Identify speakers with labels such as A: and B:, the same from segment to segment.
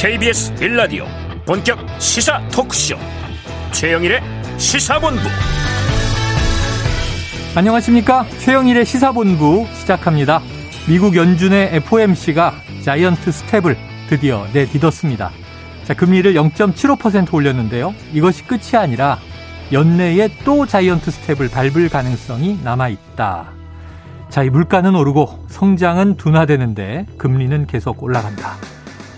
A: KBS 빌라디오 본격 시사 토크쇼. 최영일의 시사본부.
B: 안녕하십니까? 최영일의 시사본부 시작합니다. 미국 연준의 FOMC가 자이언트 스텝을 드디어 내딛었습니다. 자, 금리를 0.75% 올렸는데요. 이것이 끝이 아니라 연내에 또 자이언트 스텝을 밟을 가능성이 남아있다. 자, 이 물가는 오르고 성장은 둔화되는데 금리는 계속 올라간다.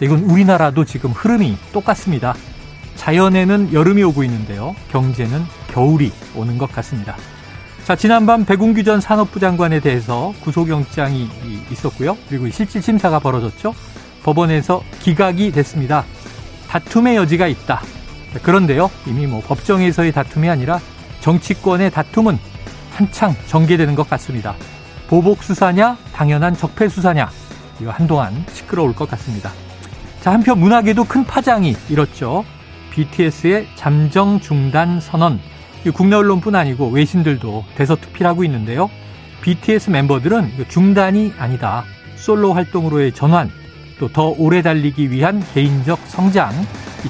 B: 이건 우리나라도 지금 흐름이 똑같습니다. 자연에는 여름이 오고 있는데요. 경제는 겨울이 오는 것 같습니다. 자, 지난밤 배궁규 전 산업부 장관에 대해서 구속영장이 있었고요. 그리고 실질 심사가 벌어졌죠. 법원에서 기각이 됐습니다. 다툼의 여지가 있다. 그런데요, 이미 뭐 법정에서의 다툼이 아니라 정치권의 다툼은 한창 전개되는 것 같습니다. 보복 수사냐, 당연한 적폐 수사냐, 이거 한동안 시끄러울 것 같습니다. 자, 한편 문학에도 큰 파장이 일었죠. BTS의 잠정 중단 선언. 국내 언론뿐 아니고 외신들도 대서특필하고 있는데요. BTS 멤버들은 중단이 아니다. 솔로 활동으로의 전환, 또 더 오래 달리기 위한 개인적 성장,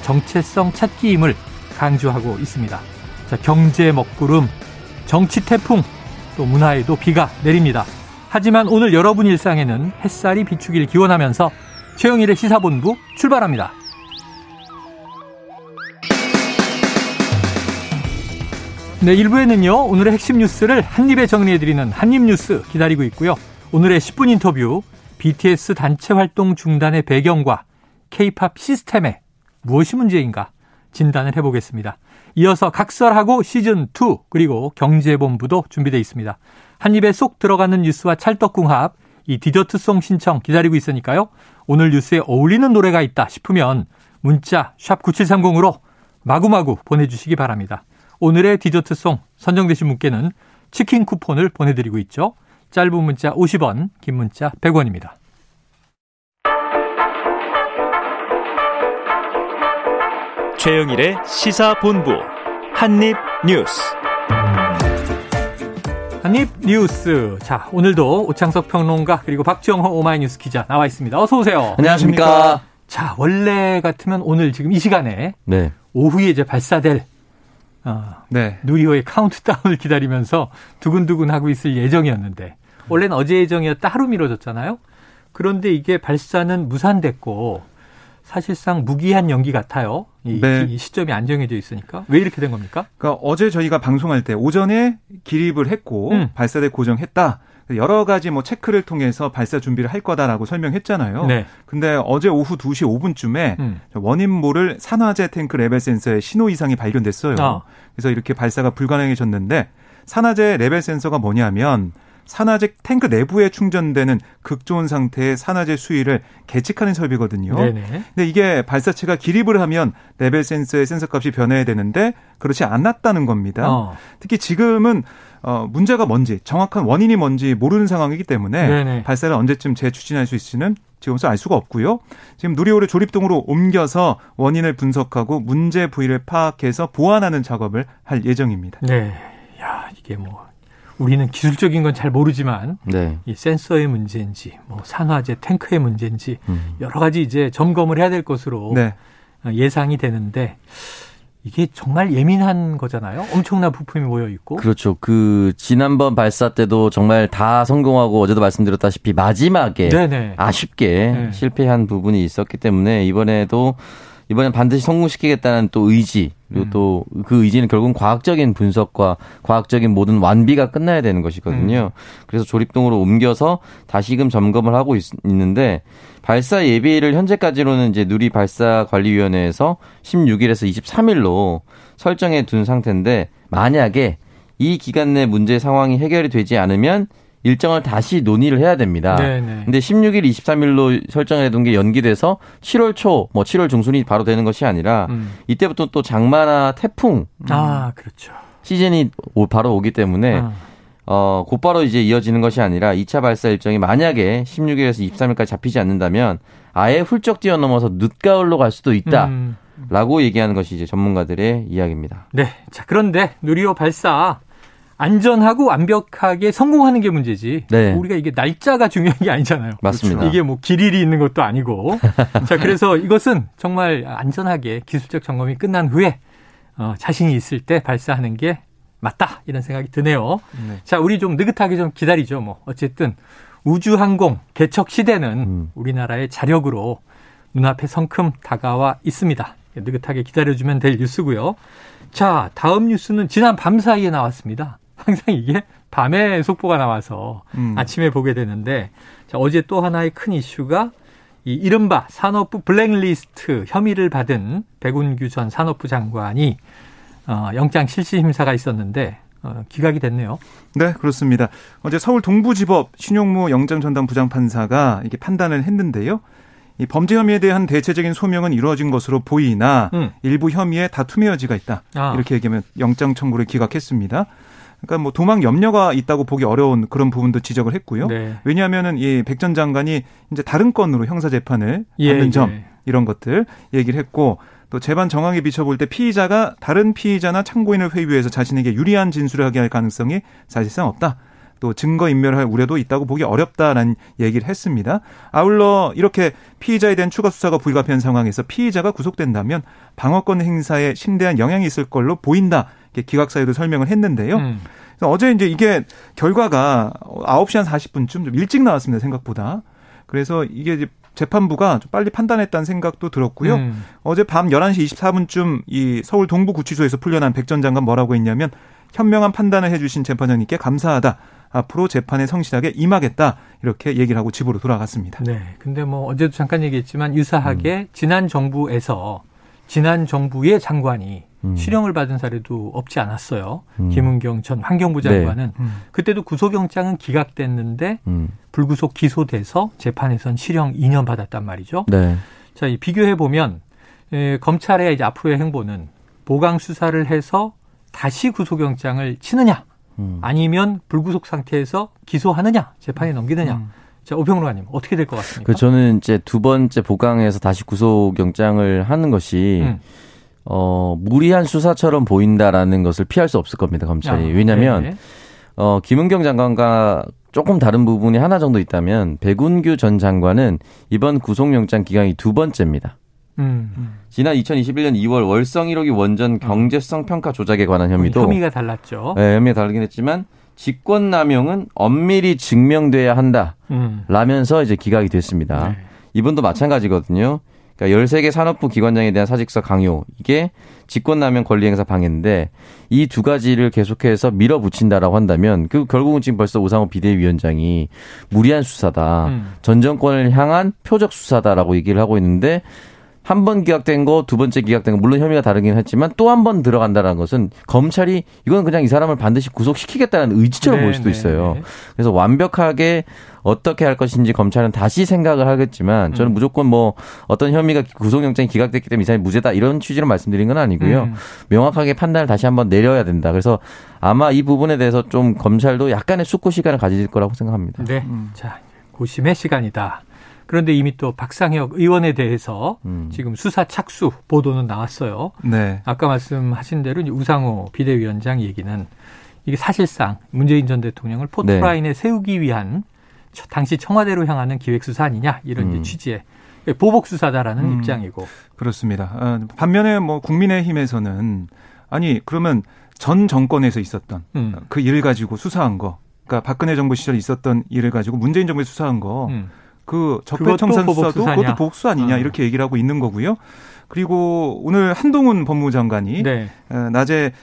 B: 정체성 찾기임을 강조하고 있습니다. 자, 경제 먹구름, 정치 태풍, 또 문화에도 비가 내립니다. 하지만 오늘 여러분 일상에는 햇살이 비추길 기원하면서 최영일의 시사본부 출발합니다. 네, 1부에는요, 오늘의 핵심 뉴스를 한입에 정리해드리는 한입뉴스 기다리고 있고요. 오늘의 10분 인터뷰, BTS 단체 활동 중단의 배경과 K-팝 시스템에 무엇이 문제인가 진단을 해보겠습니다. 이어서 각설하고 시즌2 그리고 경제본부도 준비되어 있습니다. 한 입에 쏙 들어가는 뉴스와 찰떡궁합 이 디저트송 신청 기다리고 있으니까요. 오늘 뉴스에 어울리는 노래가 있다 싶으면 문자 샵 9730으로 마구마구 보내주시기 바랍니다. 오늘의 디저트송 선정되신 분께는 치킨 쿠폰을 보내드리고 있죠. 짧은 문자 50원, 긴 문자 100원입니다.
A: 최영일의 시사본부 한입뉴스
B: 한입 뉴스. 자, 오늘도 오창석 평론가 그리고 박정호 오마이뉴스 기자 나와 있습니다. 어서 오세요.
C: 안녕하십니까.
B: 자, 원래 같으면 오늘 지금 이 시간에 네. 오후에 이제 발사될 어, 네. 누리호의 카운트다운을 기다리면서 두근두근 하고 있을 예정이었는데 원래는 어제 예정이었다 하루 미뤄졌잖아요. 그런데 이게 발사는 무산됐고 사실상 무기한 연기 같아요. 이, 네. 이 시점이 안 정해져 있으니까 왜 이렇게 된 겁니까?
C: 그러니까 어제 저희가 방송할 때 오전에 기립을 했고 음. 발사대 고정했다. 여러 가지 뭐 체크를 통해서 발사 준비를 할 거다라고 설명했잖아요. 네. 근데 어제 오후 2시 5분쯤에 음. 원인 모를 산화제 탱크 레벨 센서에 신호 이상이 발견됐어요. 아. 그래서 이렇게 발사가 불가능해졌는데 산화제 레벨 센서가 뭐냐면 산화제 탱크 내부에 충전되는 극저온 상태의 산화제 수위를 계측하는 설비거든요. 네네. 근데 이게 발사체가 기립을 하면 레벨 센서의 센서 값이 변해야 되는데 그렇지 않았다는 겁니다. 어. 특히 지금은 어, 문제가 뭔지 정확한 원인이 뭔지 모르는 상황이기 때문에 네네. 발사를 언제쯤 재추진할 수 있을지는 지금서 알 수가 없고요. 지금 누리호를 조립동으로 옮겨서 원인을 분석하고 문제 부위를 파악해서 보완하는 작업을 할 예정입니다.
B: 네. 야, 이게 뭐 우리는 기술적인 건 잘 모르지만 네. 이 센서의 문제인지 뭐 산화제 탱크의 문제인지 음. 여러 가지 이제 점검을 해야 될 것으로 네. 예상이 되는데 이게 정말 예민한 거잖아요. 엄청난 부품이 모여 있고.
D: 그렇죠. 그 지난번 발사 때도 정말 다 성공하고 어제도 말씀드렸다시피 마지막에 네네. 아쉽게 네. 실패한 부분이 있었기 때문에 이번에도 이번엔 반드시 성공시키겠다는 또 의지 그리고 음. 또그 의지는 결국은 과학적인 분석과 과학적인 모든 완비가 끝나야 되는 것이거든요. 음. 그래서 조립동으로 옮겨서 다시금 점검을 하고 있, 는데 발사 예비를 현재까지로는 이제 누리 발사 관리위원회에서 16일에서 23일로 설정해 둔 상태인데 만약에 이 기간 내 문제 상황이 해결이 되지 않으면 일정을 다시 논의를 해야 됩니다. 네네. 근데 16일, 23일로 설정해 둔 게 연기돼서 7월 초, 뭐 7월 중순이 바로 되는 것이 아니라 음. 이때부터 또 장마나 태풍
B: 아, 그렇죠.
D: 시즌이 바로 오기 때문에 아. 어, 곧바로 이제 이어지는 것이 아니라 2차 발사 일정이 만약에 16일에서 23일까지 잡히지 않는다면 아예 훌쩍 뛰어넘어서 늦가을로 갈 수도 있다. 음. 라고 얘기하는 것이 이제 전문가들의 이야기입니다.
B: 네. 자, 그런데 누리호 발사 안전하고 완벽하게 성공하는 게 문제지. 네. 우리가 이게 날짜가 중요한 게 아니잖아요.
D: 맞습니다.
B: 이게 뭐 길일이 있는 것도 아니고. 자, 그래서 이것은 정말 안전하게 기술적 점검이 끝난 후에 어, 자신이 있을 때 발사하는 게 맞다 이런 생각이 드네요. 네. 자, 우리 좀 느긋하게 좀 기다리죠. 뭐 어쨌든 우주항공 개척 시대는 음. 우리나라의 자력으로 눈앞에 성큼 다가와 있습니다. 느긋하게 기다려주면 될 뉴스고요. 자, 다음 뉴스는 지난 밤 사이에 나왔습니다. 항상 이게 밤에 속보가 나와서 음. 아침에 보게 되는데 자, 어제 또 하나의 큰 이슈가 이 이른바 산업부 블랙리스트 혐의를 받은 백운규 전 산업부 장관이 어, 영장 실시 심사가 있었는데 어, 기각이 됐네요.
C: 네, 그렇습니다. 어제 서울 동부지법 신용무 영장 전담 부장판사가 이게 판단을 했는데요. 이 범죄 혐의에 대한 대체적인 소명은 이루어진 것으로 보이나 음. 일부 혐의에 다툼의 여지가 있다. 아. 이렇게 얘기하면 영장 청구를 기각했습니다. 그러니까 뭐 도망 염려가 있다고 보기 어려운 그런 부분도 지적을 했고요. 네. 왜냐하면은 이 백 전 장관이 이제 다른 건으로 형사 재판을 예, 받는 점 예. 이런 것들 얘기를 했고 또 재반 정황에 비춰볼 때 피의자가 다른 피의자나 참고인을 회유해서 자신에게 유리한 진술을 하게 할 가능성이 사실상 없다. 또 증거 인멸할 우려도 있다고 보기 어렵다라는 얘기를 했습니다. 아울러 이렇게 피의자에 대한 추가 수사가 불가피한 상황에서 피의자가 구속된다면 방어권 행사에 심대한 영향이 있을 걸로 보인다. 기각 사유도 설명을 했는데요. 음. 어제 이제 이게 결과가 9시 한 40분쯤 좀 일찍 나왔습니다. 생각보다. 그래서 이게 이제 재판부가 좀 빨리 판단했다는 생각도 들었고요. 음. 어제 밤 11시 24분쯤 이 서울 동부구치소에서 풀려난 백 전 장관 뭐라고 했냐면 현명한 판단을 해주신 재판장님께 감사하다. 앞으로 재판에 성실하게 임하겠다 이렇게 얘기를 하고 집으로 돌아갔습니다.
B: 네. 근데 뭐 어제도 잠깐 얘기했지만 유사하게 음. 지난 정부에서 지난 정부의 장관이 음. 실형을 받은 사례도 없지 않았어요. 음. 김은경 전 환경부 장관은 네. 음. 그때도 구속영장은 기각됐는데 음. 불구속 기소돼서 재판에선 실형 2년 받았단 말이죠. 네. 자, 이 비교해 보면 에, 검찰의 이제 앞으로의 행보는 보강 수사를 해서 다시 구속영장을 치느냐 음. 아니면 불구속 상태에서 기소하느냐 재판에 넘기느냐. 음. 자, 오평로가님 어떻게 될 것 같습니까?
D: 그 저는 이제 두 번째 보강에서 다시 구속영장을 하는 것이 음. 어 무리한 수사처럼 보인다라는 것을 피할 수 없을 겁니다 검찰이. 아, 왜냐하면 네. 어 김은경 장관과 조금 다른 부분이 하나 정도 있다면 백운규 전 장관은 이번 구속영장 기간이 두 번째입니다. 음. 지난 2021년 2월 월성 1호기 원전 경제성 평가 조작에 관한 혐의도
B: 혐의가 달랐죠.
D: 네, 혐의가 다르긴 했지만 직권 남용은 엄밀히 증명돼야 한다. 음. 라면서 이제 기각이 됐습니다. 네. 이분도 마찬가지거든요. 그러니까 13개 산업부 기관장에 대한 사직서 강요. 이게 직권남용 권리행사 방해인데 이 두 가지를 계속해서 밀어붙인다라고 한다면 그 결국은 지금 벌써 오상호 비대위원장이 무리한 수사다. 음. 전 정권을 향한 표적 수사다라고 얘기를 하고 있는데 한 번 기각된 거, 두 번째 기각된 거, 물론 혐의가 다르긴 했지만 또 한 번 들어간다는 것은 검찰이 이건 그냥 이 사람을 반드시 구속시키겠다는 의지처럼 네, 볼 수도 네, 있어요. 네. 그래서 완벽하게 어떻게 할 것인지 검찰은 다시 생각을 하겠지만 저는 음. 무조건 뭐 어떤 혐의가 구속영장이 기각됐기 때문에 이 사람이 무죄다 이런 취지로 말씀드린 건 아니고요. 음. 명확하게 판단을 다시 한번 내려야 된다. 그래서 아마 이 부분에 대해서 좀 검찰도 약간의 숙고 시간을 가질 거라고 생각합니다.
B: 네. 음. 자, 고심의 시간이다. 그런데 이미 또 박상혁 의원에 대해서 음. 지금 수사 착수 보도는 나왔어요. 네. 아까 말씀하신 대로 우상호 비대위원장 얘기는 이게 사실상 문재인 전 대통령을 포토라인에 네. 세우기 위한 당시 청와대로 향하는 기획수사 아니냐 이런 음. 취지의 보복 수사다라는 음. 입장이고
C: 그렇습니다. 아, 반면에 뭐 국민의힘에서는 아니 그러면 전 정권에서 있었던 음. 그 일을 가지고 수사한 거, 그러니까 박근혜 정부 시절 있었던 일을 가지고 문재인 정부에 수사한 거. 음. 그 적폐청산 수사도 그것도 복수 아니냐 어. 이렇게 얘기를 하고 있는 거고요. 그리고 오늘 한동훈 법무장관이 네. 낮에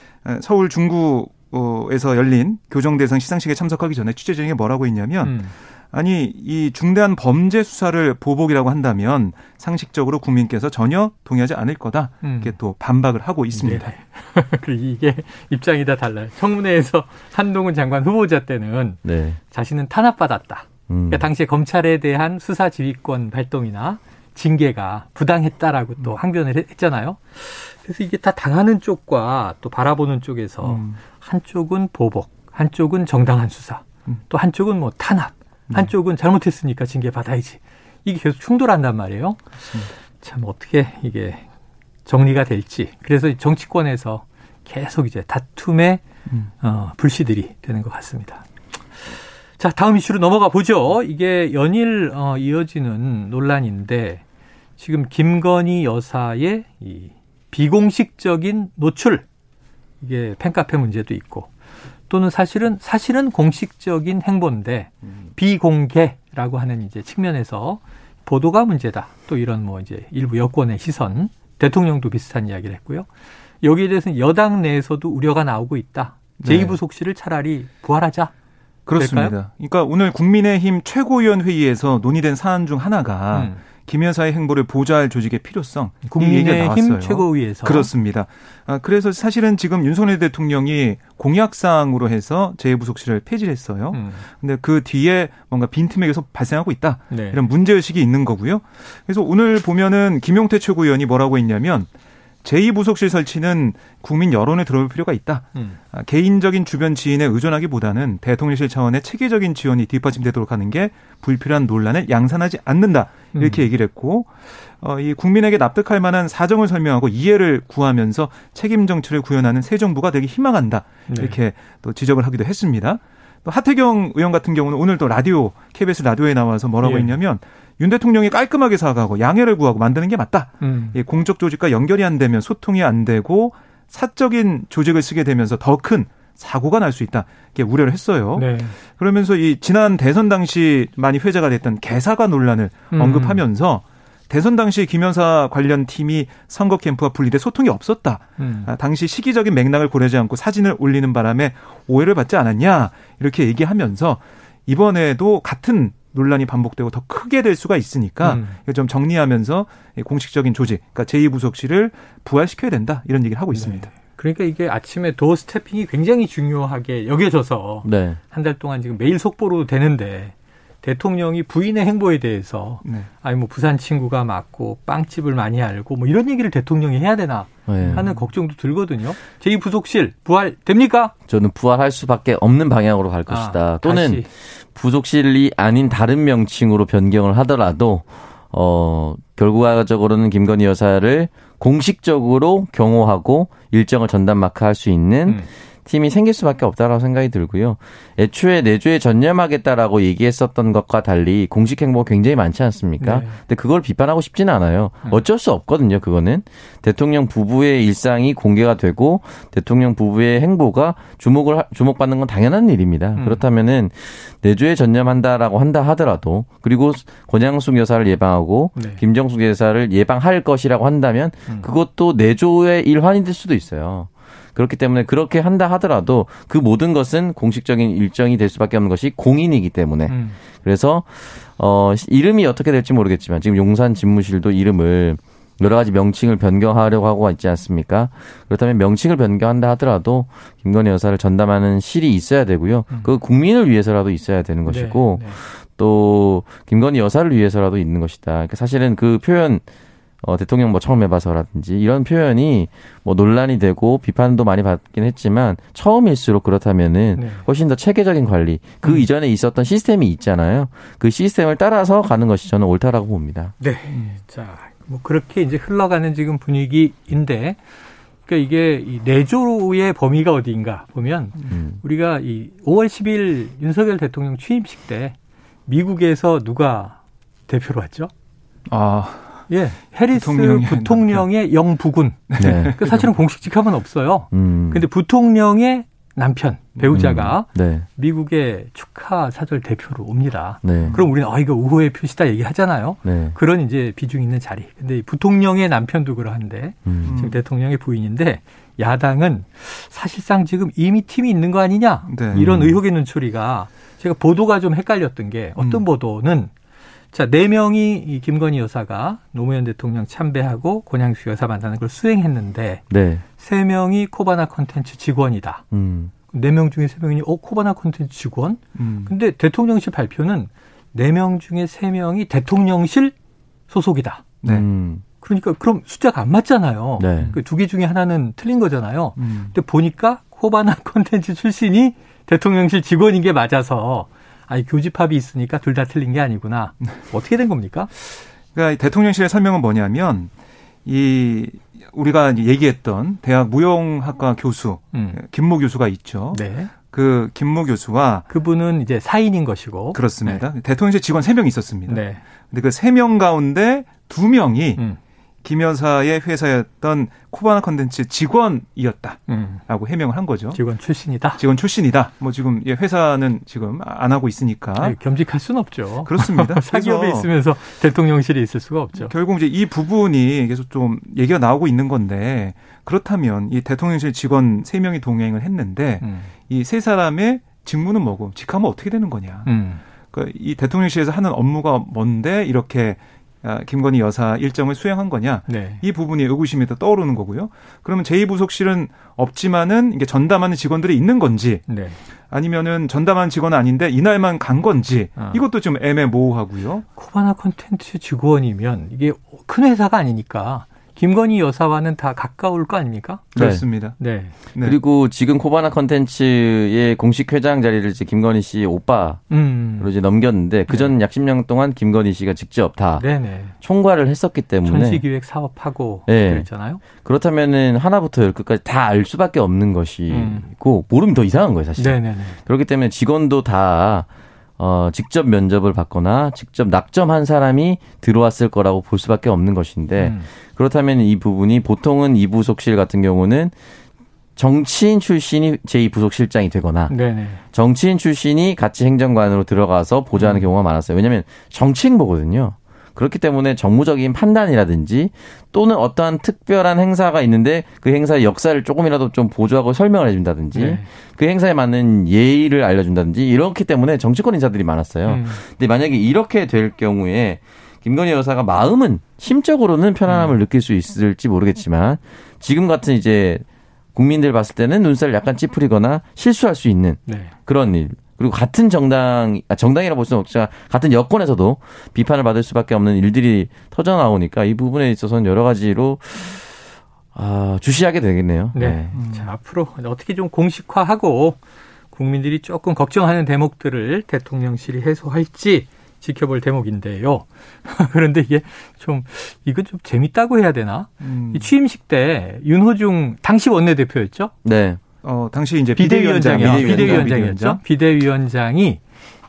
C: 서울 중구에서 열린 교정대상 시상식에 참석하기 전에 취재진에게 뭐라고 했냐면 음. 아니 이 중대한 범죄 수사를 보복이라고 한다면 상식적으로 국민께서 전혀 동의하지 않을 거다 음. 이렇게 또 반박을 하고 있습니다. 네.
B: 이게 입장이 다 달라요. 청문회에서 한동훈 장관 후보자 때는 네. 자신은 탄압받았다. 음. 그러니까 당시에 검찰에 대한 수사 지휘권 발동이나 징계가 부당했다라고 또 음. 항변을 했잖아요. 그래서 이게 다 당하는 쪽과 또 바라보는 쪽에서 음. 한쪽은 보복, 한쪽은 정당한 수사, 음. 또 한쪽은 뭐 탄압, 음. 한쪽은 잘못했으니까 징계 받아야지. 이게 계속 충돌한단 말이에요. 그렇습니다. 참 어떻게 이게 정리가 될지. 그래서 정치권에서 계속 이제 다툼의 음. 어, 불씨들이 되는 것 같습니다. 자, 다음 이슈로 넘어가 보죠. 이게 연일 어, 이어지는 논란인데 지금 김건희 여사의 이 비공식적인 노출 이게 팬카페 문제도 있고 또는 사실은 사실은 공식적인 행보인데 비공개라고 하는 이제 측면에서 보도가 문제다. 또 이런 뭐 이제 일부 여권의 시선, 대통령도 비슷한 이야기를 했고요. 여기에 대해서는 여당 내에서도 우려가 나오고 있다. 제2부 속실을 차라리 부활하자.
C: 그렇습니다. 될까요? 그러니까 오늘 국민의힘 최고위원 회의에서 논의된 사안 중 하나가 음. 김 여사의 행보를 보좌할 조직의 필요성
B: 국민의힘 최고위에서
C: 그렇습니다. 아, 그래서 사실은 지금 윤석열 대통령이 공약 사항으로 해서 제2부속실을 폐지했어요. 음. 근데 그 뒤에 뭔가 빈틈이 계속 발생하고 있다. 네. 이런 문제 의식이 있는 거고요. 그래서 오늘 보면은 김용태 최고위원이 뭐라고 했냐면 제2부속실 설치는 국민 여론에 들어올 필요가 있다. 음. 아, 개인적인 주변 지인에 의존하기보다는 대통령실 차원의 체계적인 지원이 뒷받침되도록 하는 게 불필요한 논란을 양산하지 않는다. 이렇게 음. 얘기를 했고 어, 이 국민에게 납득할 만한 사정을 설명하고 이해를 구하면서 책임 정치를 구현하는 새 정부가 되기 희망한다. 네. 이렇게 또 지적을 하기도 했습니다. 또 하태경 의원 같은 경우는 오늘 또 라디오 KBS 라디오에 나와서 뭐라고 예. 했냐면 윤 대통령이 깔끔하게 사과하고 양해를 구하고 만드는 게 맞다. 음. 예, 공적 조직과 연결이 안 되면 소통이 안 되고 사적인 조직을 쓰게 되면서 더 큰 사고가 날 수 있다. 이렇게 우려를 했어요. 네. 그러면서 이 지난 대선 당시 많이 회자가 됐던 개사가 논란을 음. 언급하면서 대선 당시 김여사 관련 팀이 선거 캠프와 분리돼 소통이 없었다. 음. 아, 당시 시기적인 맥락을 고려하지 않고 사진을 올리는 바람에 오해를 받지 않았냐 이렇게 얘기하면서 이번에도 같은 논란이 반복되고 더 크게 될 수가 있으니까 음. 좀 정리하면서 공식적인 조직, 그러니까 제2부속실을 부활시켜야 된다 이런 얘기를 하고 있습니다. 네.
B: 그러니까 이게 아침에 도어 스태핑이 굉장히 중요하게 여겨져서 네. 한달 동안 지금 매일 속보로 되는데 대통령이 부인의 행보에 대해서 네. 아니 뭐 부산 친구가 맞고 빵집을 많이 알고 뭐 이런 얘기를 대통령이 해야 되나 네. 하는 걱정도 들거든요. 제2 부속실 부활 됩니까?
D: 저는 부활할 수밖에 없는 방향으로 갈 아, 것이다. 또는 다시. 부속실이 아닌 다른 명칭으로 변경을 하더라도 어 결과적으로는 김건희 여사를 공식적으로 경호하고 일정을 전담 마크할 수 있는 음. 팀이 생길 수밖에 없다라고 생각이 들고요. 애초에 내조에 전념하겠다라고 얘기했었던 것과 달리 공식 행보가 굉장히 많지 않습니까? 네. 근데 그걸 비판하고 싶지는 않아요. 음. 어쩔 수 없거든요. 그거는 대통령 부부의 일상이 공개가 되고 대통령 부부의 행보가 주목을 주목받는 건 당연한 일입니다. 음. 그렇다면은 내조에 전념한다라고 한다 하더라도 그리고 권양숙 여사를 예방하고 네. 김정숙 여사를 예방할 것이라고 한다면 음. 그것도 내조의 일환이 될 수도 있어요. 그렇기 때문에 그렇게 한다 하더라도 그 모든 것은 공식적인 일정이 될 수밖에 없는 것이 공인이기 때문에 음. 그래서 어 이름이 어떻게 될지 모르겠지만 지금 용산 집무실도 이름을 여러 가지 명칭을 변경하려고 하고 있지 않습니까? 그렇다면 명칭을 변경한다 하더라도 김건희 여사를 전담하는 실이 있어야 되고요. 음. 그 국민을 위해서라도 있어야 되는 것이고 네, 네. 또 김건희 여사를 위해서라도 있는 것이다. 그러니까 사실은 그 표현 어, 대통령 뭐 처음 해봐서라든지 이런 표현이 뭐 논란이 되고 비판도 많이 받긴 했지만 처음일수록 그렇다면은 네. 훨씬 더 체계적인 관리 그 음. 이전에 있었던 시스템이 있잖아요. 그 시스템을 따라서 가는 것이 저는 옳다라고 봅니다.
B: 네. 자, 뭐 그렇게 이제 흘러가는 지금 분위기인데 그러니까 이게 이 내조의 범위가 어디인가 보면 음. 우리가 이 5월 10일 윤석열 대통령 취임식 때 미국에서 누가 대표로 왔죠? 아. 예, 해리스 부통령의, 부통령의 영부군. 네. 그 사실은 공식 직함은 없어요. 음. 근데 부통령의 남편 배우자가 음. 네. 미국의 축하 사절 대표로 옵니다. 네. 그럼 우리는 아 이거 우호의 표시다 얘기하잖아요. 네. 그런 이제 비중 있는 자리. 근데 부통령의 남편도 그러한데 음. 지금 대통령의 부인인데 야당은 사실상 지금 이미 팀이 있는 거 아니냐 네. 이런 의혹의 눈초리가 제가 보도가 좀 헷갈렸던 게 어떤 음. 보도는 자, 네 명이 이 김건희 여사가 노무현 대통령 참배하고 권양수 여사 만나는 걸 수행했는데 네. 세 명이 코바나 컨텐츠 직원이다. 음. 네명 중에 세 명이 어 코바나 컨텐츠 직원? 음. 근데 대통령실 발표는 네 명 중에 세 명이 대통령실 소속이다. 네. 음. 그러니까 그럼 숫자가 안 맞잖아요. 네. 그두 개 중에 하나는 틀린 거잖아요. 음. 근데 보니까 코바나 컨텐츠 출신이 대통령실 직원인 게 맞아서 아니 교집합이 있으니까 둘 다 틀린 게 아니구나. 어떻게 된 겁니까?
C: 그러니까 대통령실의 설명은 뭐냐면 이 우리가 얘기했던 대학 무용학과 교수 음. 김모 교수가 있죠. 네. 그 김모 교수와
B: 그분은 이제 사인인 것이고
C: 그렇습니다. 네. 대통령실 직원 3명 있었습니다. 네. 근데 그 3명 가운데 2명이 음. 김 여사의 회사였던 코바나 컨텐츠 직원이었다라고 음. 해명을 한 거죠.
B: 직원 출신이다.
C: 직원 출신이다. 뭐 지금 회사는 지금 안 하고 있으니까
B: 아니, 겸직할 수는 없죠.
C: 그렇습니다.
B: 사기업에 있으면서 대통령실에 있을 수가 없죠.
C: 결국 이제 이 부분이 계속 좀 얘기가 나오고 있는 건데 그렇다면 이 대통령실 직원 3 명이 동행을 했는데 음. 이세 사람의 직무는 뭐고 직함은 어떻게 되는 거냐. 음. 그러니까 이 대통령실에서 하는 업무가 뭔데 이렇게 아, 김건희 여사 일정을 수행한 거냐 네. 이 부분이 의구심이 더 떠오르는 거고요. 그러면 제2부속실은 없지만은 이게 전담하는 직원들이 있는 건지 네. 아니면은 전담한 직원은 아닌데 이날만 간 건지 아. 이것도 좀 애매모호하고요.
B: 코바나 콘텐츠 직원이면 이게 큰 회사가 아니니까 김건희 여사와는 다 가까울 거 아닙니까?
C: 네. 그렇습니다. 네.
D: 네. 그리고 지금 코바나 컨텐츠의 공식 회장 자리를 이제 김건희 씨 오빠로 음. 이제 넘겼는데 그전 네. 약 10년 동안 김건희 씨가 직접 다 네네. 총괄을 했었기 때문에
B: 전시기획 사업하고 네. 그랬잖아요.
D: 그렇다면은 하나부터 열끝까지 다 알 수밖에 없는 것이고 음. 모르면 더 이상한 거예요, 사실. 네네네. 그렇기 때문에 직원도 다 어, 직접 면접을 받거나 직접 낙점한 사람이 들어왔을 거라고 볼 수밖에 없는 것인데 음. 그렇다면 이 부분이 보통은 이 부속실 같은 경우는 정치인 출신이 제2부속실장이 되거나 네네. 정치인 출신이 같이 행정관으로 들어가서 보좌하는 음. 경우가 많았어요. 왜냐하면 정치 행보거든요. 그렇기 때문에 정무적인 판단이라든지 또는 어떠한 특별한 행사가 있는데 그 행사의 역사를 조금이라도 좀 보조하고 설명을 해준다든지 네. 그 행사에 맞는 예의를 알려준다든지 이렇기 때문에 정치권 인사들이 많았어요. 음. 근데 만약에 이렇게 될 경우에 김건희 여사가 마음은 심적으로는 편안함을 음. 느낄 수 있을지 모르겠지만 지금 같은 이제 국민들 봤을 때는 눈살 약간 찌푸리거나 실수할 수 있는 네. 그런 일. 그리고 같은 정당, 아, 정당이라 볼 수는 없지만 같은 여권에서도 비판을 받을 수밖에 없는 일들이 터져 나오니까 이 부분에 있어서는 여러 가지로 아, 주시하게 되겠네요.
B: 네. 네. 음. 자, 앞으로 어떻게 좀 공식화하고 국민들이 조금 걱정하는 대목들을 대통령실이 해소할지 지켜볼 대목인데요. 그런데 이게 좀 이건 좀 재밌다고 해야 되나? 음. 취임식 때 윤호중 당시 원내대표였죠?
D: 네.
C: 어, 당시 이제 비대위원장이요.
B: 비대위원장이었죠. 비대위원장이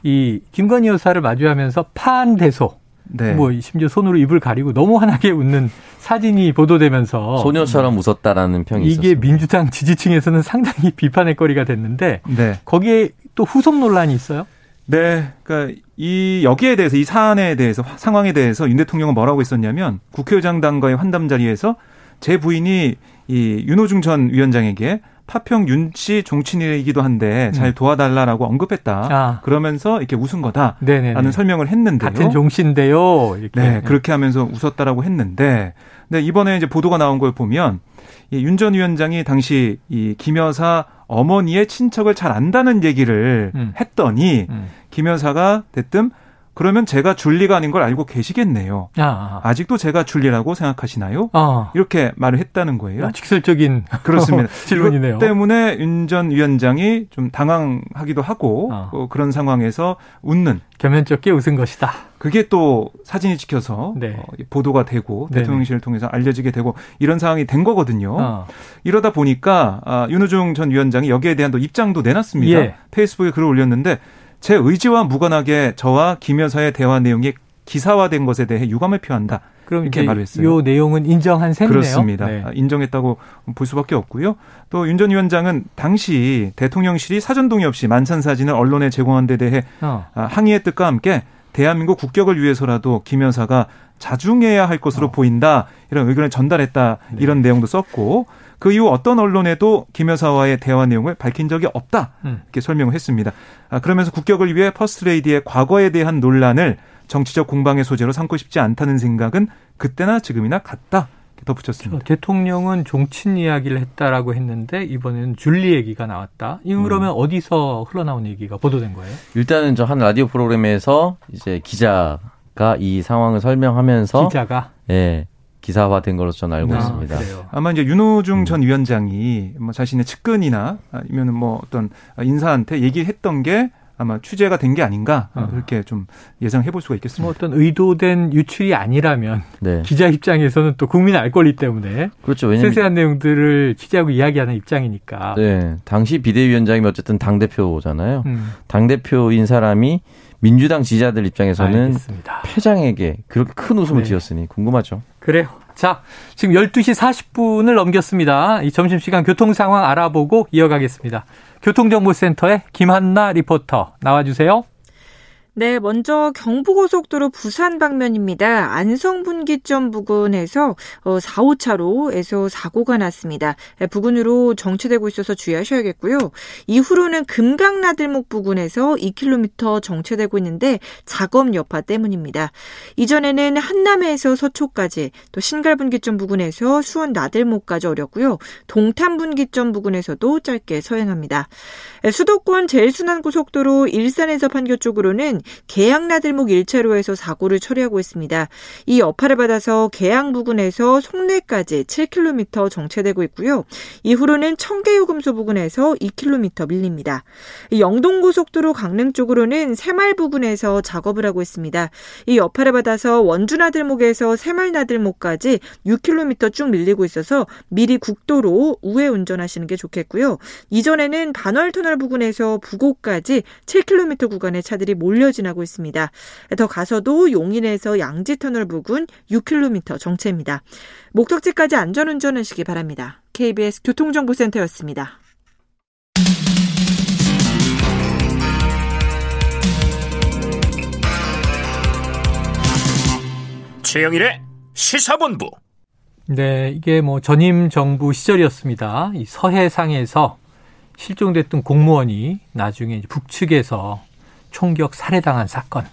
B: 이 김건희 여사를 마주하면서 판대소 네. 뭐 심지어 손으로 입을 가리고 너무 환하게 웃는 사진이 보도되면서
D: 소녀처럼 웃었다라는 평이
B: 이게
D: 있었습니다.
B: 민주당 지지층에서는 상당히 비판의 거리가 됐는데 네. 거기에 또 후속 논란이 있어요.
C: 네, 그러니까 이 여기에 대해서 이 사안에 대해서 상황에 대해서 윤 대통령은 뭐라고 했었냐면 국회의장단과의 환담 자리에서 제 부인이 이 윤호중 전 위원장에게 파평 윤씨 종친이기도 한데 잘 음. 도와달라라고 언급했다. 아. 그러면서 이렇게 웃은 거다라는 설명을 했는데요.
B: 같은 종신데요.
C: 이렇게. 네, 그렇게 하면서 웃었다라고 했는데, 근데 이번에 이제 보도가 나온 걸 보면 윤전 위원장이 당시 이 김여사 어머니의 친척을 잘 안다는 얘기를 음. 했더니 음. 김 여사가 대뜸 그러면 제가 줄리가 아닌 걸 알고 계시겠네요. 아, 아. 직도 제가 줄리라고 생각하시나요? 아. 이렇게 말을 했다는 거예요. 아,
B: 직설적인
C: 그렇습니다.
B: 질문이네요.
C: 때문에 윤 전 위원장이 좀 당황하기도 하고 아. 어, 그런 상황에서 웃는
B: 겸연쩍게 웃은 것이다.
C: 그게 또 사진이 찍혀서 네. 어, 보도가 되고 네네. 대통령실을 통해서 알려지게 되고 이런 상황이 된 거거든요. 어. 이러다 보니까 아, 윤호중 전 위원장이 여기에 대한 또 입장도 내놨습니다. 예. 페이스북에 글을 올렸는데 제 의지와 무관하게 저와 김 여사의 대화 내용이 기사화된 것에 대해 유감을 표한다. 그럼 이렇게 말을 했어요.
B: 이 내용은 인정한 셈이네요.
C: 그렇습니다. 네. 아, 인정했다고 볼 수밖에 없고요. 또 윤 전 위원장은 당시 대통령실이 사전 동의 없이 만찬 사진을 언론에 제공한 데 대해 어. 아, 항의의 뜻과 함께 대한민국 국격을 위해서라도 김 여사가 자중해야 할 것으로 어. 보인다 이런 의견을 전달했다 네. 이런 내용도 썼고 그 이후 어떤 언론에도 김 여사와의 대화 내용을 밝힌 적이 없다 음. 이렇게 설명을 했습니다. 아, 그러면서 국격을 위해 퍼스트레이디의 과거에 대한 논란을 정치적 공방의 소재로 삼고 싶지 않다는 생각은 그때나 지금이나 같다. 덧붙였습니다.
B: 대통령은 종친 이야기를 했다라고 했는데 이번에는 줄리 얘기가 나왔다. 이건 그러면 음. 어디서 흘러나온 얘기가 보도된 거예요?
D: 일단은 저 한 라디오 프로그램에서 이제 기자가 이 상황을 설명하면서
B: 기자가
D: 예. 기사화된 걸로 저는 알고 아, 있습니다.
C: 그래요. 아마 이제 윤호중 음. 전 위원장이 뭐 자신의 측근이나 아니면 뭐 어떤 인사한테 얘기했던 게 아마 취재가 된 게 아닌가 어. 그렇게 좀 예상해 볼 수가 있겠습니다. 뭐
B: 어떤 의도된 유출이 아니라면 네. 기자 입장에서는 또 국민의 알 권리 때문에 그렇죠. 왜냐면 세세한 내용들을 취재하고 이야기하는 입장이니까.
D: 네, 당시 비대위원장이 어쨌든 당 대표잖아요. 음. 당 대표인 사람이 민주당 지지자들 입장에서는 알겠습니다. 패장에게 그렇게 큰 웃음을 네. 지었으니 궁금하죠.
B: 그래요. 자, 지금 12시 40분을 넘겼습니다. 이 점심시간 교통 상황 알아보고 이어가겠습니다. 교통정보센터의 김한나 리포터 나와주세요.
E: 네, 먼저 경부고속도로 부산 방면입니다. 안성분기점 부근에서 4, 어, 5차로에서 사고가 났습니다. 네, 부근으로 정체되고 있어서 주의하셔야겠고요. 이후로는 금강나들목 부근에서 2km 정체되고 있는데 작업 여파 때문입니다. 이전에는 한남에서 서초까지 또 신갈분기점 부근에서 수원 나들목까지 어렵고요. 동탄분기점 부근에서도 짧게 서행합니다. 네, 수도권 제일순환고속도로 일산에서 판교 쪽으로는 계양나들목 1차로에서 사고를 처리하고 있습니다. 이 여파를 받아서 계양 부근에서 송내까지 7km 정체되고 있고요. 이후로는 청계요금소 부근에서 2km 밀립니다. 영동고속도로 강릉 쪽으로는 새말 부근에서 작업을 하고 있습니다. 이 여파를 받아서 원주나들목에서 새말나들목까지 6km 쭉 밀리고 있어서 미리 국도로 우회 운전하시는 게 좋겠고요. 이전에는 반월터널 부근에서 부곡까지 7km 구간의 차들이 몰려 지나고 있습니다. 더 가서도 용인에서 양지터널 부근 6km 정체입니다. 목적지까지 안전운전하시기 바랍니다. KBS 교통정보센터였습니다.
A: 최영일의 시사본부.
B: 네, 이게 뭐 전임 정부 시절이었습니다. 이 서해상에서 실종됐던 공무원이 나중에 북측에서 총격 살해당한 사건.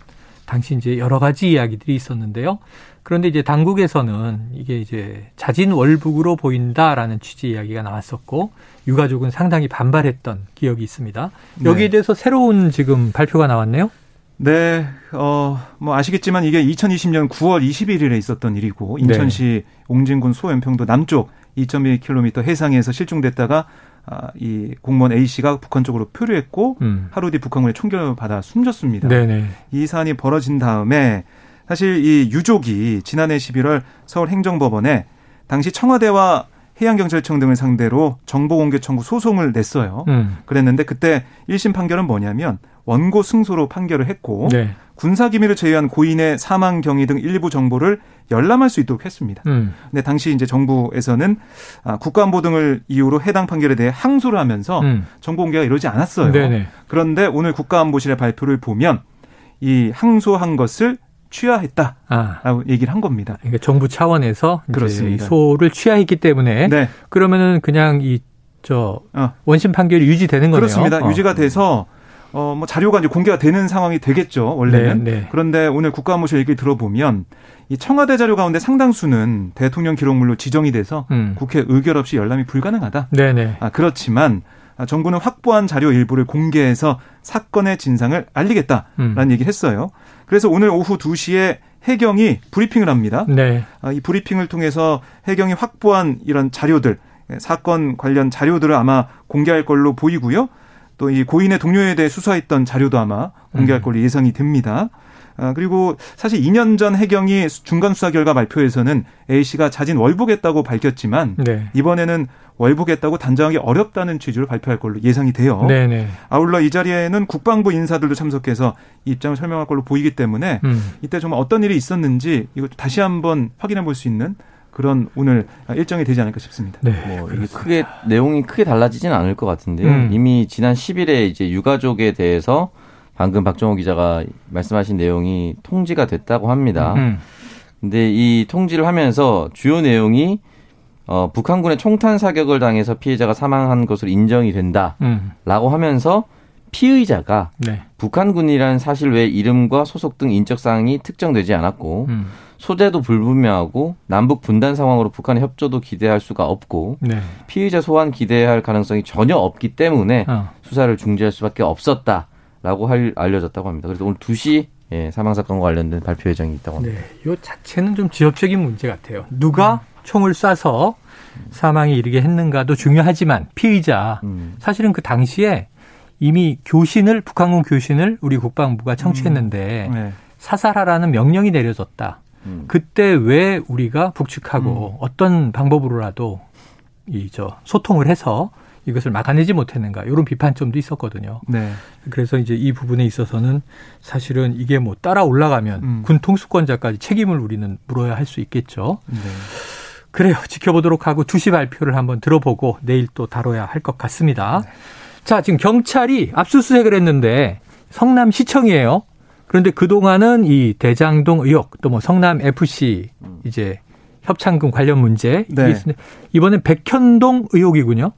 B: 당시 이제 여러 가지 이야기들이 있었는데요. 그런데 이제 당국에서는 이게 이제 자진 월북으로 보인다라는 취지 이야기가 나왔었고 유가족은 상당히 반발했던 기억이 있습니다. 여기에 네. 대해서 새로운 지금 발표가 나왔네요.
C: 네, 어, 뭐 아시겠지만 이게 2020년 9월 21일에 있었던 일이고 인천시 네. 옹진군 소연평도 남쪽 2.1km 해상에서 실종됐다가 아, 이 공무원 A 씨가 북한 쪽으로 표류했고 음. 하루 뒤 북한군에 총격을 받아 숨졌습니다. 네네. 이 사안이 벌어진 다음에 사실 이 유족이 지난해 11월 서울 행정법원에 당시 청와대와 해양경찰청 등을 상대로 정보공개 청구 소송을 냈어요. 음. 그랬는데 그때 1심 판결은 뭐냐면 원고 승소로 판결을 했고 네. 군사 기밀을 제외한 고인의 사망 경위 등 일부 정보를 열람할 수 있도록 했습니다. 음. 근데 당시 이제 정부에서는 아, 국가안보 등을 이유로 해당 판결에 대해 항소를 하면서 음. 정보 공개가 이루어지지 않았어요. 네네. 그런데 오늘 국가안보실의 발표를 보면 이 항소한 것을 취하했다라고 아. 얘기를 한 겁니다.
B: 그러니까 정부 차원에서 그렇습니다. 소를 취하했기 때문에 네. 그러면은 그냥 이저 어. 원심 판결이 유지되는 거네요.
C: 그렇습니다. 어. 유지가 돼서 어, 뭐 자료가 이제 공개가 되는 상황이 되겠죠, 원래는. 네, 네. 그런데 오늘 국가안보실 얘기 들어보면 이 청와대 자료 가운데 상당수는 대통령 기록물로 지정이 돼서 음. 국회 의결 없이 열람이 불가능하다. 네네. 네. 아, 그렇지만 아, 정부는 확보한 자료 일부를 공개해서 사건의 진상을 알리겠다라는 음. 얘기를 했어요. 그래서 오늘 오후 2시에 해경이 브리핑을 합니다. 네. 아, 이 브리핑을 통해서 해경이 확보한 이런 자료들, 사건 관련 자료들을 아마 공개할 걸로 보이고요. 또 이 고인의 동료에 대해 수사했던 자료도 아마 공개할 음. 걸로 예상이 됩니다. 아, 그리고 사실 2년 전 해경이 중간 수사 결과 발표에서는 A 씨가 자진 월북했다고 밝혔지만 네. 이번에는 월북했다고 단정하기 어렵다는 취지로 발표할 걸로 예상이 돼요. 네네. 네. 아울러 이 자리에는 국방부 인사들도 참석해서 입장을 설명할 걸로 보이기 때문에 음. 이때 정말 어떤 일이 있었는지 이거 다시 한번 확인해 볼 수 있는 그런 오늘 일정이 되지 않을까 싶습니다. 네,
D: 뭐 이게 크게 내용이 크게 달라지진 않을 것 같은데요. 음. 이미 지난 10일에 이제 유가족에 대해서 방금 박정호 기자가 말씀하신 내용이 통지가 됐다고 합니다. 음. 근데 이 통지를 하면서 주요 내용이 어, 북한군의 총탄 사격을 당해서 피해자가 사망한 것으로 인정이 된다라고 음. 하면서 피의자가 네. 북한군이라는 사실 외에 이름과 소속 등 인적 사항이 특정되지 않았고 음. 소재도 불분명하고 남북 분단 상황으로 북한의 협조도 기대할 수가 없고 네. 피의자 소환 기대할 가능성이 전혀 없기 때문에 어. 수사를 중지할 수밖에 없었다. 라고 할, 알려졌다고 합니다. 그래서 오늘 2시 예, 사망 사건과 관련된 발표 예정이 있다고 합니다.
B: 네, 이 자체는 좀 지엽적인 문제 같아요. 누가 음. 총을 쏴서 사망에 이르게 했는가도 중요하지만 피의자 음. 사실은 그 당시에 이미 교신을 북한군 교신을 우리 국방부가 청취했는데 음. 네. 사살하라는 명령이 내려졌다. 음. 그때 왜 우리가 북측하고 음. 어떤 방법으로라도 이 저 소통을 해서 이것을 막아내지 못했는가 이런 비판점도 있었거든요. 네. 그래서 이제 이 부분에 있어서는 사실은 이게 뭐 따라 올라가면 음. 군 통수권자까지 책임을 우리는 물어야 할 수 있겠죠. 네. 그래요. 지켜보도록 하고 2시 발표를 한번 들어보고 내일 또 다뤄야 할 것 같습니다. 네. 자, 지금 경찰이 압수수색을 했는데 성남시청이에요. 그런데 그동안은 이 대장동 의혹 또 뭐 성남 FC 이제 협찬금 관련 문제 네. 이번엔 백현동 의혹이군요.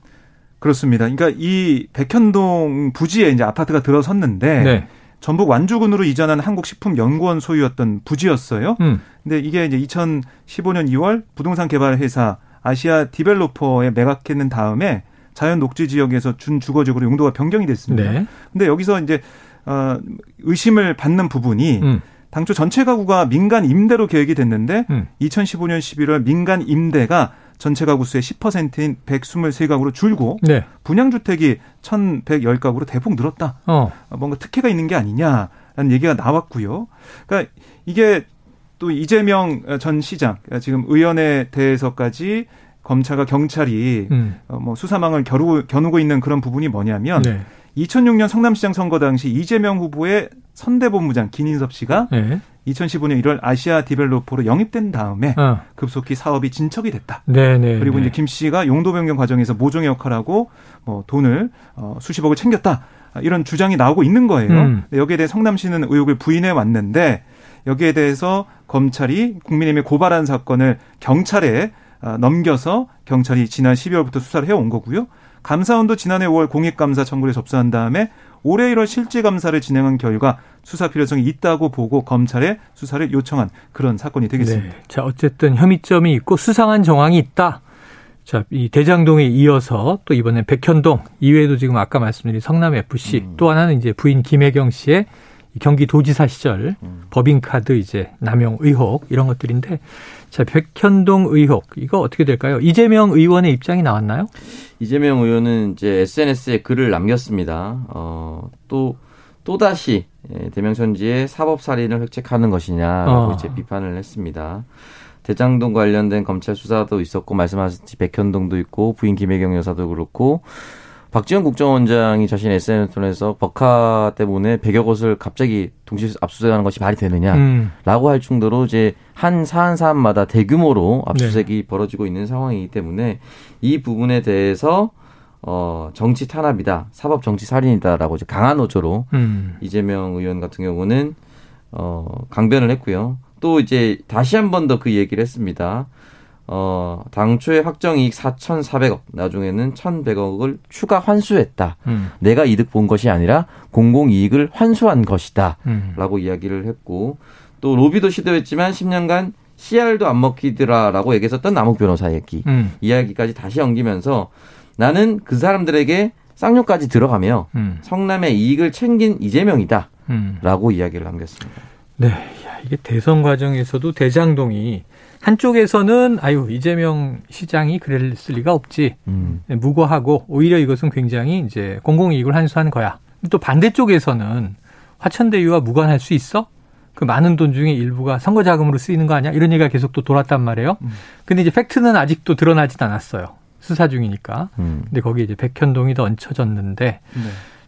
C: 그렇습니다. 그러니까 이 백현동 부지에 이제 아파트가 들어섰는데 네. 전북 완주군으로 이전한 한국식품연구원 소유였던 부지였어요. 음. 근데 이게 이제 2015년 2월 부동산 개발 회사 아시아 디벨로퍼에 매각했는 다음에 자연 녹지 지역에서 준 주거지구로 용도가 변경이 됐습니다. 네. 근데 여기서 이제 어 의심을 받는 부분이 음. 당초 전체 가구가 민간 임대로 계획이 됐는데 음. 2015년 11월 민간 임대가 전체 가구 수의 10%인 123가구로 줄고 네. 분양 주택이 1,110가구로 대폭 늘었다. 어. 뭔가 특혜가 있는 게 아니냐라는 얘기가 나왔고요. 그러니까 이게 또 이재명 전 시장 지금 의원에 대해서까지 검찰과 경찰이 음. 어, 뭐 수사망을 겨루고, 겨누고 있는 그런 부분이 뭐냐면 네. 2006년 성남시장 선거 당시 이재명 후보의 선대본부장 김인섭 씨가 네. 2015년 1월 아시아 디벨로퍼로 영입된 다음에 어. 급속히 사업이 진척이 됐다. 네네. 네, 그리고 네. 이제 김 씨가 용도 변경 과정에서 모종의 역할하고 뭐 돈을 어, 수십억을 챙겼다. 이런 주장이 나오고 있는 거예요. 음. 여기에 대해 성남시는 의혹을 부인해 왔는데 여기에 대해서 검찰이 국민의힘에 고발한 사건을 경찰에 어, 넘겨서 경찰이 지난 12월부터 수사를 해온 거고요. 감사원도 지난해 5월 공익감사 청구를 접수한 다음에 올해 1월 실제 감사를 진행한 결과 수사 필요성이 있다고 보고 검찰에 수사를 요청한 그런 사건이 되겠습니다. 네.
B: 자, 어쨌든 혐의점이 있고 수상한 정황이 있다. 자, 이 대장동에 이어서 또 이번에 백현동 이외에도 지금 아까 말씀드린 성남 FC 음. 또 하나는 이제 부인 김혜경 씨의 경기도지사 시절 음. 법인카드 이제 남용 의혹 이런 것들인데 자 백현동 의혹 이거 어떻게 될까요? 이재명 의원의 입장이 나왔나요?
D: 이재명 의원은 이제 SNS에 글을 남겼습니다. 어 또 또다시 예, 대명천지의 사법 살인을 획책하는 것이냐라고 어. 이제 비판을 했습니다. 대장동 관련된 검찰 수사도 있었고 말씀하셨듯이 백현동도 있고 부인 김혜경 여사도 그렇고 박지원 국정원장이 자신의 SNS 통해서 버카 때문에 100여 곳을 갑자기 동시에 압수수색하는 것이 말이 되느냐라고 음. 할 정도로 이제 한 사안 사안마다 대규모로 압수수색이 네. 벌어지고 있는 상황이기 때문에 이 부분에 대해서 어 정치 탄압이다, 사법 정치 살인이다라고 이제 강한 어조로 음. 이재명 의원 같은 경우는 어 강변을 했고요. 또 이제 다시 한 번 더 그 얘기를 했습니다. 어, 당초에 확정이익 4,400억, 나중에는 1,100억을 추가 환수했다. 음. 내가 이득 본 것이 아니라 공공이익을 환수한 것이다. 음. 라고 이야기를 했고, 또 로비도 시도했지만 10년간 CR도 안 먹히더라라고 얘기했었던 남욱 변호사 얘기, 음. 이야기까지 다시 엉기면서 나는 그 사람들에게 쌍욕까지 들어가며 음. 성남의 이익을 챙긴 이재명이다. 음. 라고 이야기를 남겼습니다.
B: 네. 야, 이게 대선 과정에서도 대장동이 한쪽에서는 아유 이재명 시장이 그랬을 리가 없지 음. 네, 무고하고 오히려 이것은 굉장히 이제 공공이익을 환수한 거야. 또 반대쪽에서는 화천대유와 무관할 수 있어? 그 많은 돈 중에 일부가 선거 자금으로 쓰이는 거 아니야? 이런 얘기가 계속 또 돌았단 말이에요. 음. 근데 이제 팩트는 아직도 드러나진 않았어요. 수사 중이니까. 음. 근데 거기에 이제 백현동이 더 얹혀졌는데. 네.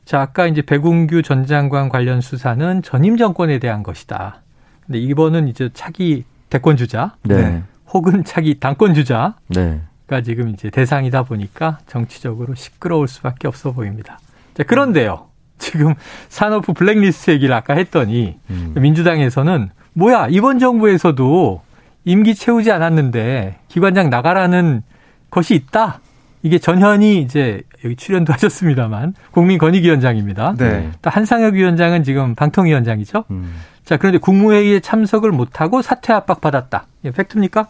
B: 자, 아까 이제 배궁규 전 장관 관련 수사는 전임 정권에 대한 것이다. 근데 이번은 이제 차기 대권 주자, 네. 혹은 차기 당권 주자가 네. 지금 이제 대상이다 보니까 정치적으로 시끄러울 수밖에 없어 보입니다. 자, 그런데요. 지금 산업부 블랙리스트 얘기를 아까 했더니 음. 민주당에서는 뭐야 이번 정부에서도 임기 채우지 않았는데 기관장 나가라는 것이 있다. 이게 전현희 이제 여기 출연도 하셨습니다만 국민권익위원장입니다. 네. 또 한상혁 위원장은 지금 방통위원장이죠. 음. 자, 그런데 국무회의에 참석을 못하고 사퇴 압박받았다. 이 팩트입니까?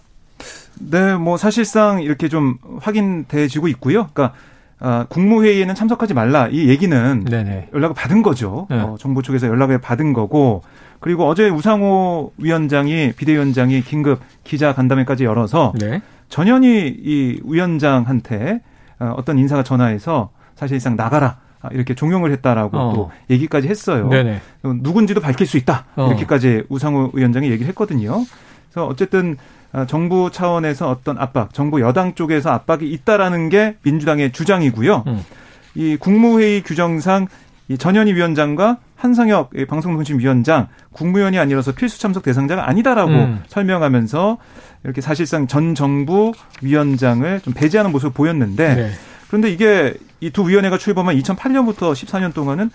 C: 네, 뭐 사실상 이렇게 좀 확인돼지고 있고요. 그러니까 아, 국무회의에는 참석하지 말라 이 얘기는 네네. 연락을 받은 거죠. 네. 어, 정부 쪽에서 연락을 받은 거고 그리고 어제 우상호 위원장이 비대위원장이 긴급 기자 간담회까지 열어서 네. 전현희 이 위원장한테 어, 어떤 인사가 전화해서 사실상 나가라 이렇게 종용을 했다라고 어. 또 얘기까지 했어요. 네네. 누군지도 밝힐 수 있다 어. 이렇게까지 우상호 위원장이 얘기를 했거든요. 그래서 어쨌든 아, 정부 차원에서 어떤 압박, 정부 여당 쪽에서 압박이 있다라는 게 민주당의 주장이고요. 음. 이 국무회의 규정상 이 전현희 위원장과 한성혁 방송통신위원장 국무위원이 아니라서 필수 참석 대상자가 아니다라고 음. 설명하면서 이렇게 사실상 전 정부 위원장을 좀 배제하는 모습을 보였는데 네. 그런데 이게 이 두 위원회가 출범한 2008년부터 14년 동안은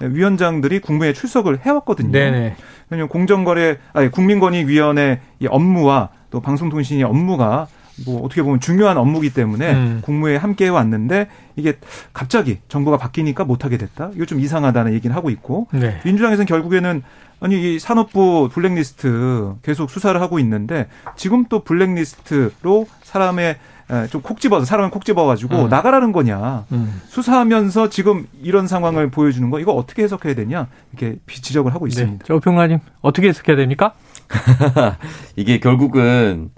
C: 위원장들이 국무회에 출석을 해왔거든요. 네네. 왜냐하면 공정거래 아니 국민권익위원회 이 업무와 또 방송통신의 업무가 뭐 어떻게 보면 중요한 업무기 때문에 음. 국무회에 함께 해왔는데 이게 갑자기 정부가 바뀌니까 못하게 됐다. 이거 좀 이상하다는 얘기는 하고 있고 네. 민주당에서는 결국에는 아니 이 산업부 블랙리스트 계속 수사를 하고 있는데 지금 또 블랙리스트로 사람의 좀 콕 집어서 사람을 콕 집어가지고 음. 나가라는 거냐 음. 수사하면서 지금 이런 상황을 보여주는 거 이거 어떻게 해석해야 되냐 이렇게 지적을 하고 네. 있습니다.
B: 네. 조 평론가님 어떻게 해석해야 됩니까?
D: 이게 결국은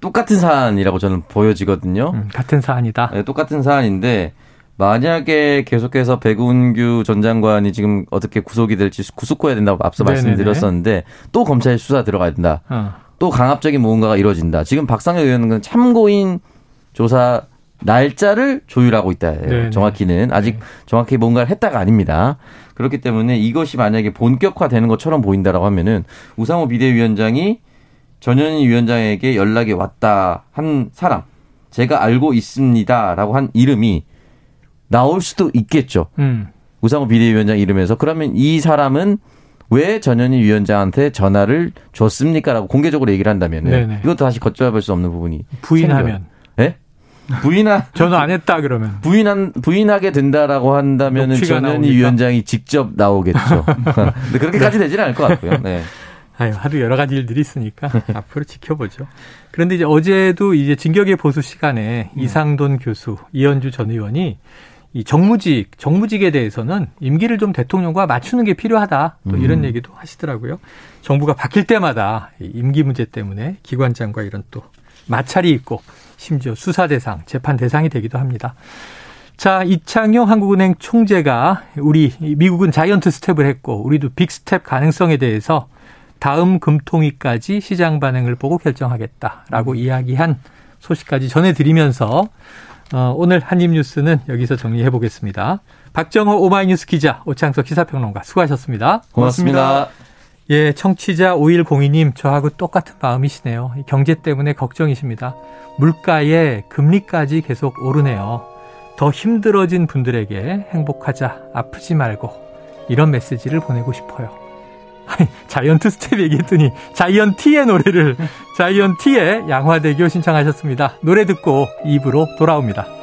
D: 똑같은 사안이라고 저는 보여지거든요.
B: 음, 같은 사안이다.
D: 네, 똑같은 사안인데 만약에 계속해서 백운규 전 장관이 지금 어떻게 구속이 될지 구속해야 된다고 앞서 네네네. 말씀드렸었는데 또 검찰 수사 들어가야 된다. 어. 또 강압적인 무언가가 이루어진다. 지금 박상혁 의원은 참고인 조사 날짜를 조율하고 있다. 네네. 정확히는 아직 네. 정확히 뭔가를 했다가 아닙니다. 그렇기 때문에 이것이 만약에 본격화되는 것처럼 보인다라고 하면은 우상호 비대위원장이 전현희 위원장에게 연락이 왔다 한 사람 제가 알고 있습니다라고 한 이름이 나올 수도 있겠죠. 음. 우상호 비대위원장 이름에서 그러면 이 사람은 왜 전현희 위원장한테 전화를 줬습니까라고 공개적으로 얘기를 한다면 이것도 다시 걷잡을 수 없는 부분이
B: 부인하면
D: 예? 네? 부인하
B: 전화 안 했다 그러면
D: 부인한 부인하게 된다라고 한다면은 전현희 위원장이 직접 나오겠죠. 근데 그렇게까지 되지는 않을 것 같고요. 네.
B: 아유, 하루 여러 가지 일들이 있으니까 앞으로 지켜보죠. 그런데 이제 어제도 이제 진격의 보수 시간에 음. 이상돈 교수, 이언주 전 의원이 이 정무직, 정무직에 대해서는 임기를 좀 대통령과 맞추는 게 필요하다. 또 음. 이런 얘기도 하시더라고요. 정부가 바뀔 때마다 임기 문제 때문에 기관장과 이런 또 마찰이 있고 심지어 수사 대상, 재판 대상이 되기도 합니다. 자, 이창용 한국은행 총재가 우리 미국은 자이언트 스텝을 했고 우리도 빅 스텝 가능성에 대해서 다음 금통위까지 시장 반응을 보고 결정하겠다라고 이야기한 소식까지 전해드리면서 어, 오늘 한입 뉴스는 여기서 정리해 보겠습니다. 박정호 오마이뉴스 기자, 오창석 시사평론가 수고하셨습니다.
D: 고맙습니다.
B: 예, 청취자 5102님, 저하고 똑같은 마음이시네요. 경제 때문에 걱정이십니다. 물가에 금리까지 계속 오르네요. 더 힘들어진 분들에게 행복하자, 아프지 말고, 이런 메시지를 보내고 싶어요. 자이언트 스텝 얘기했더니 자이언티의 노래를 자이언티의 양화대교 신청하셨습니다. 노래 듣고 입으로 돌아옵니다.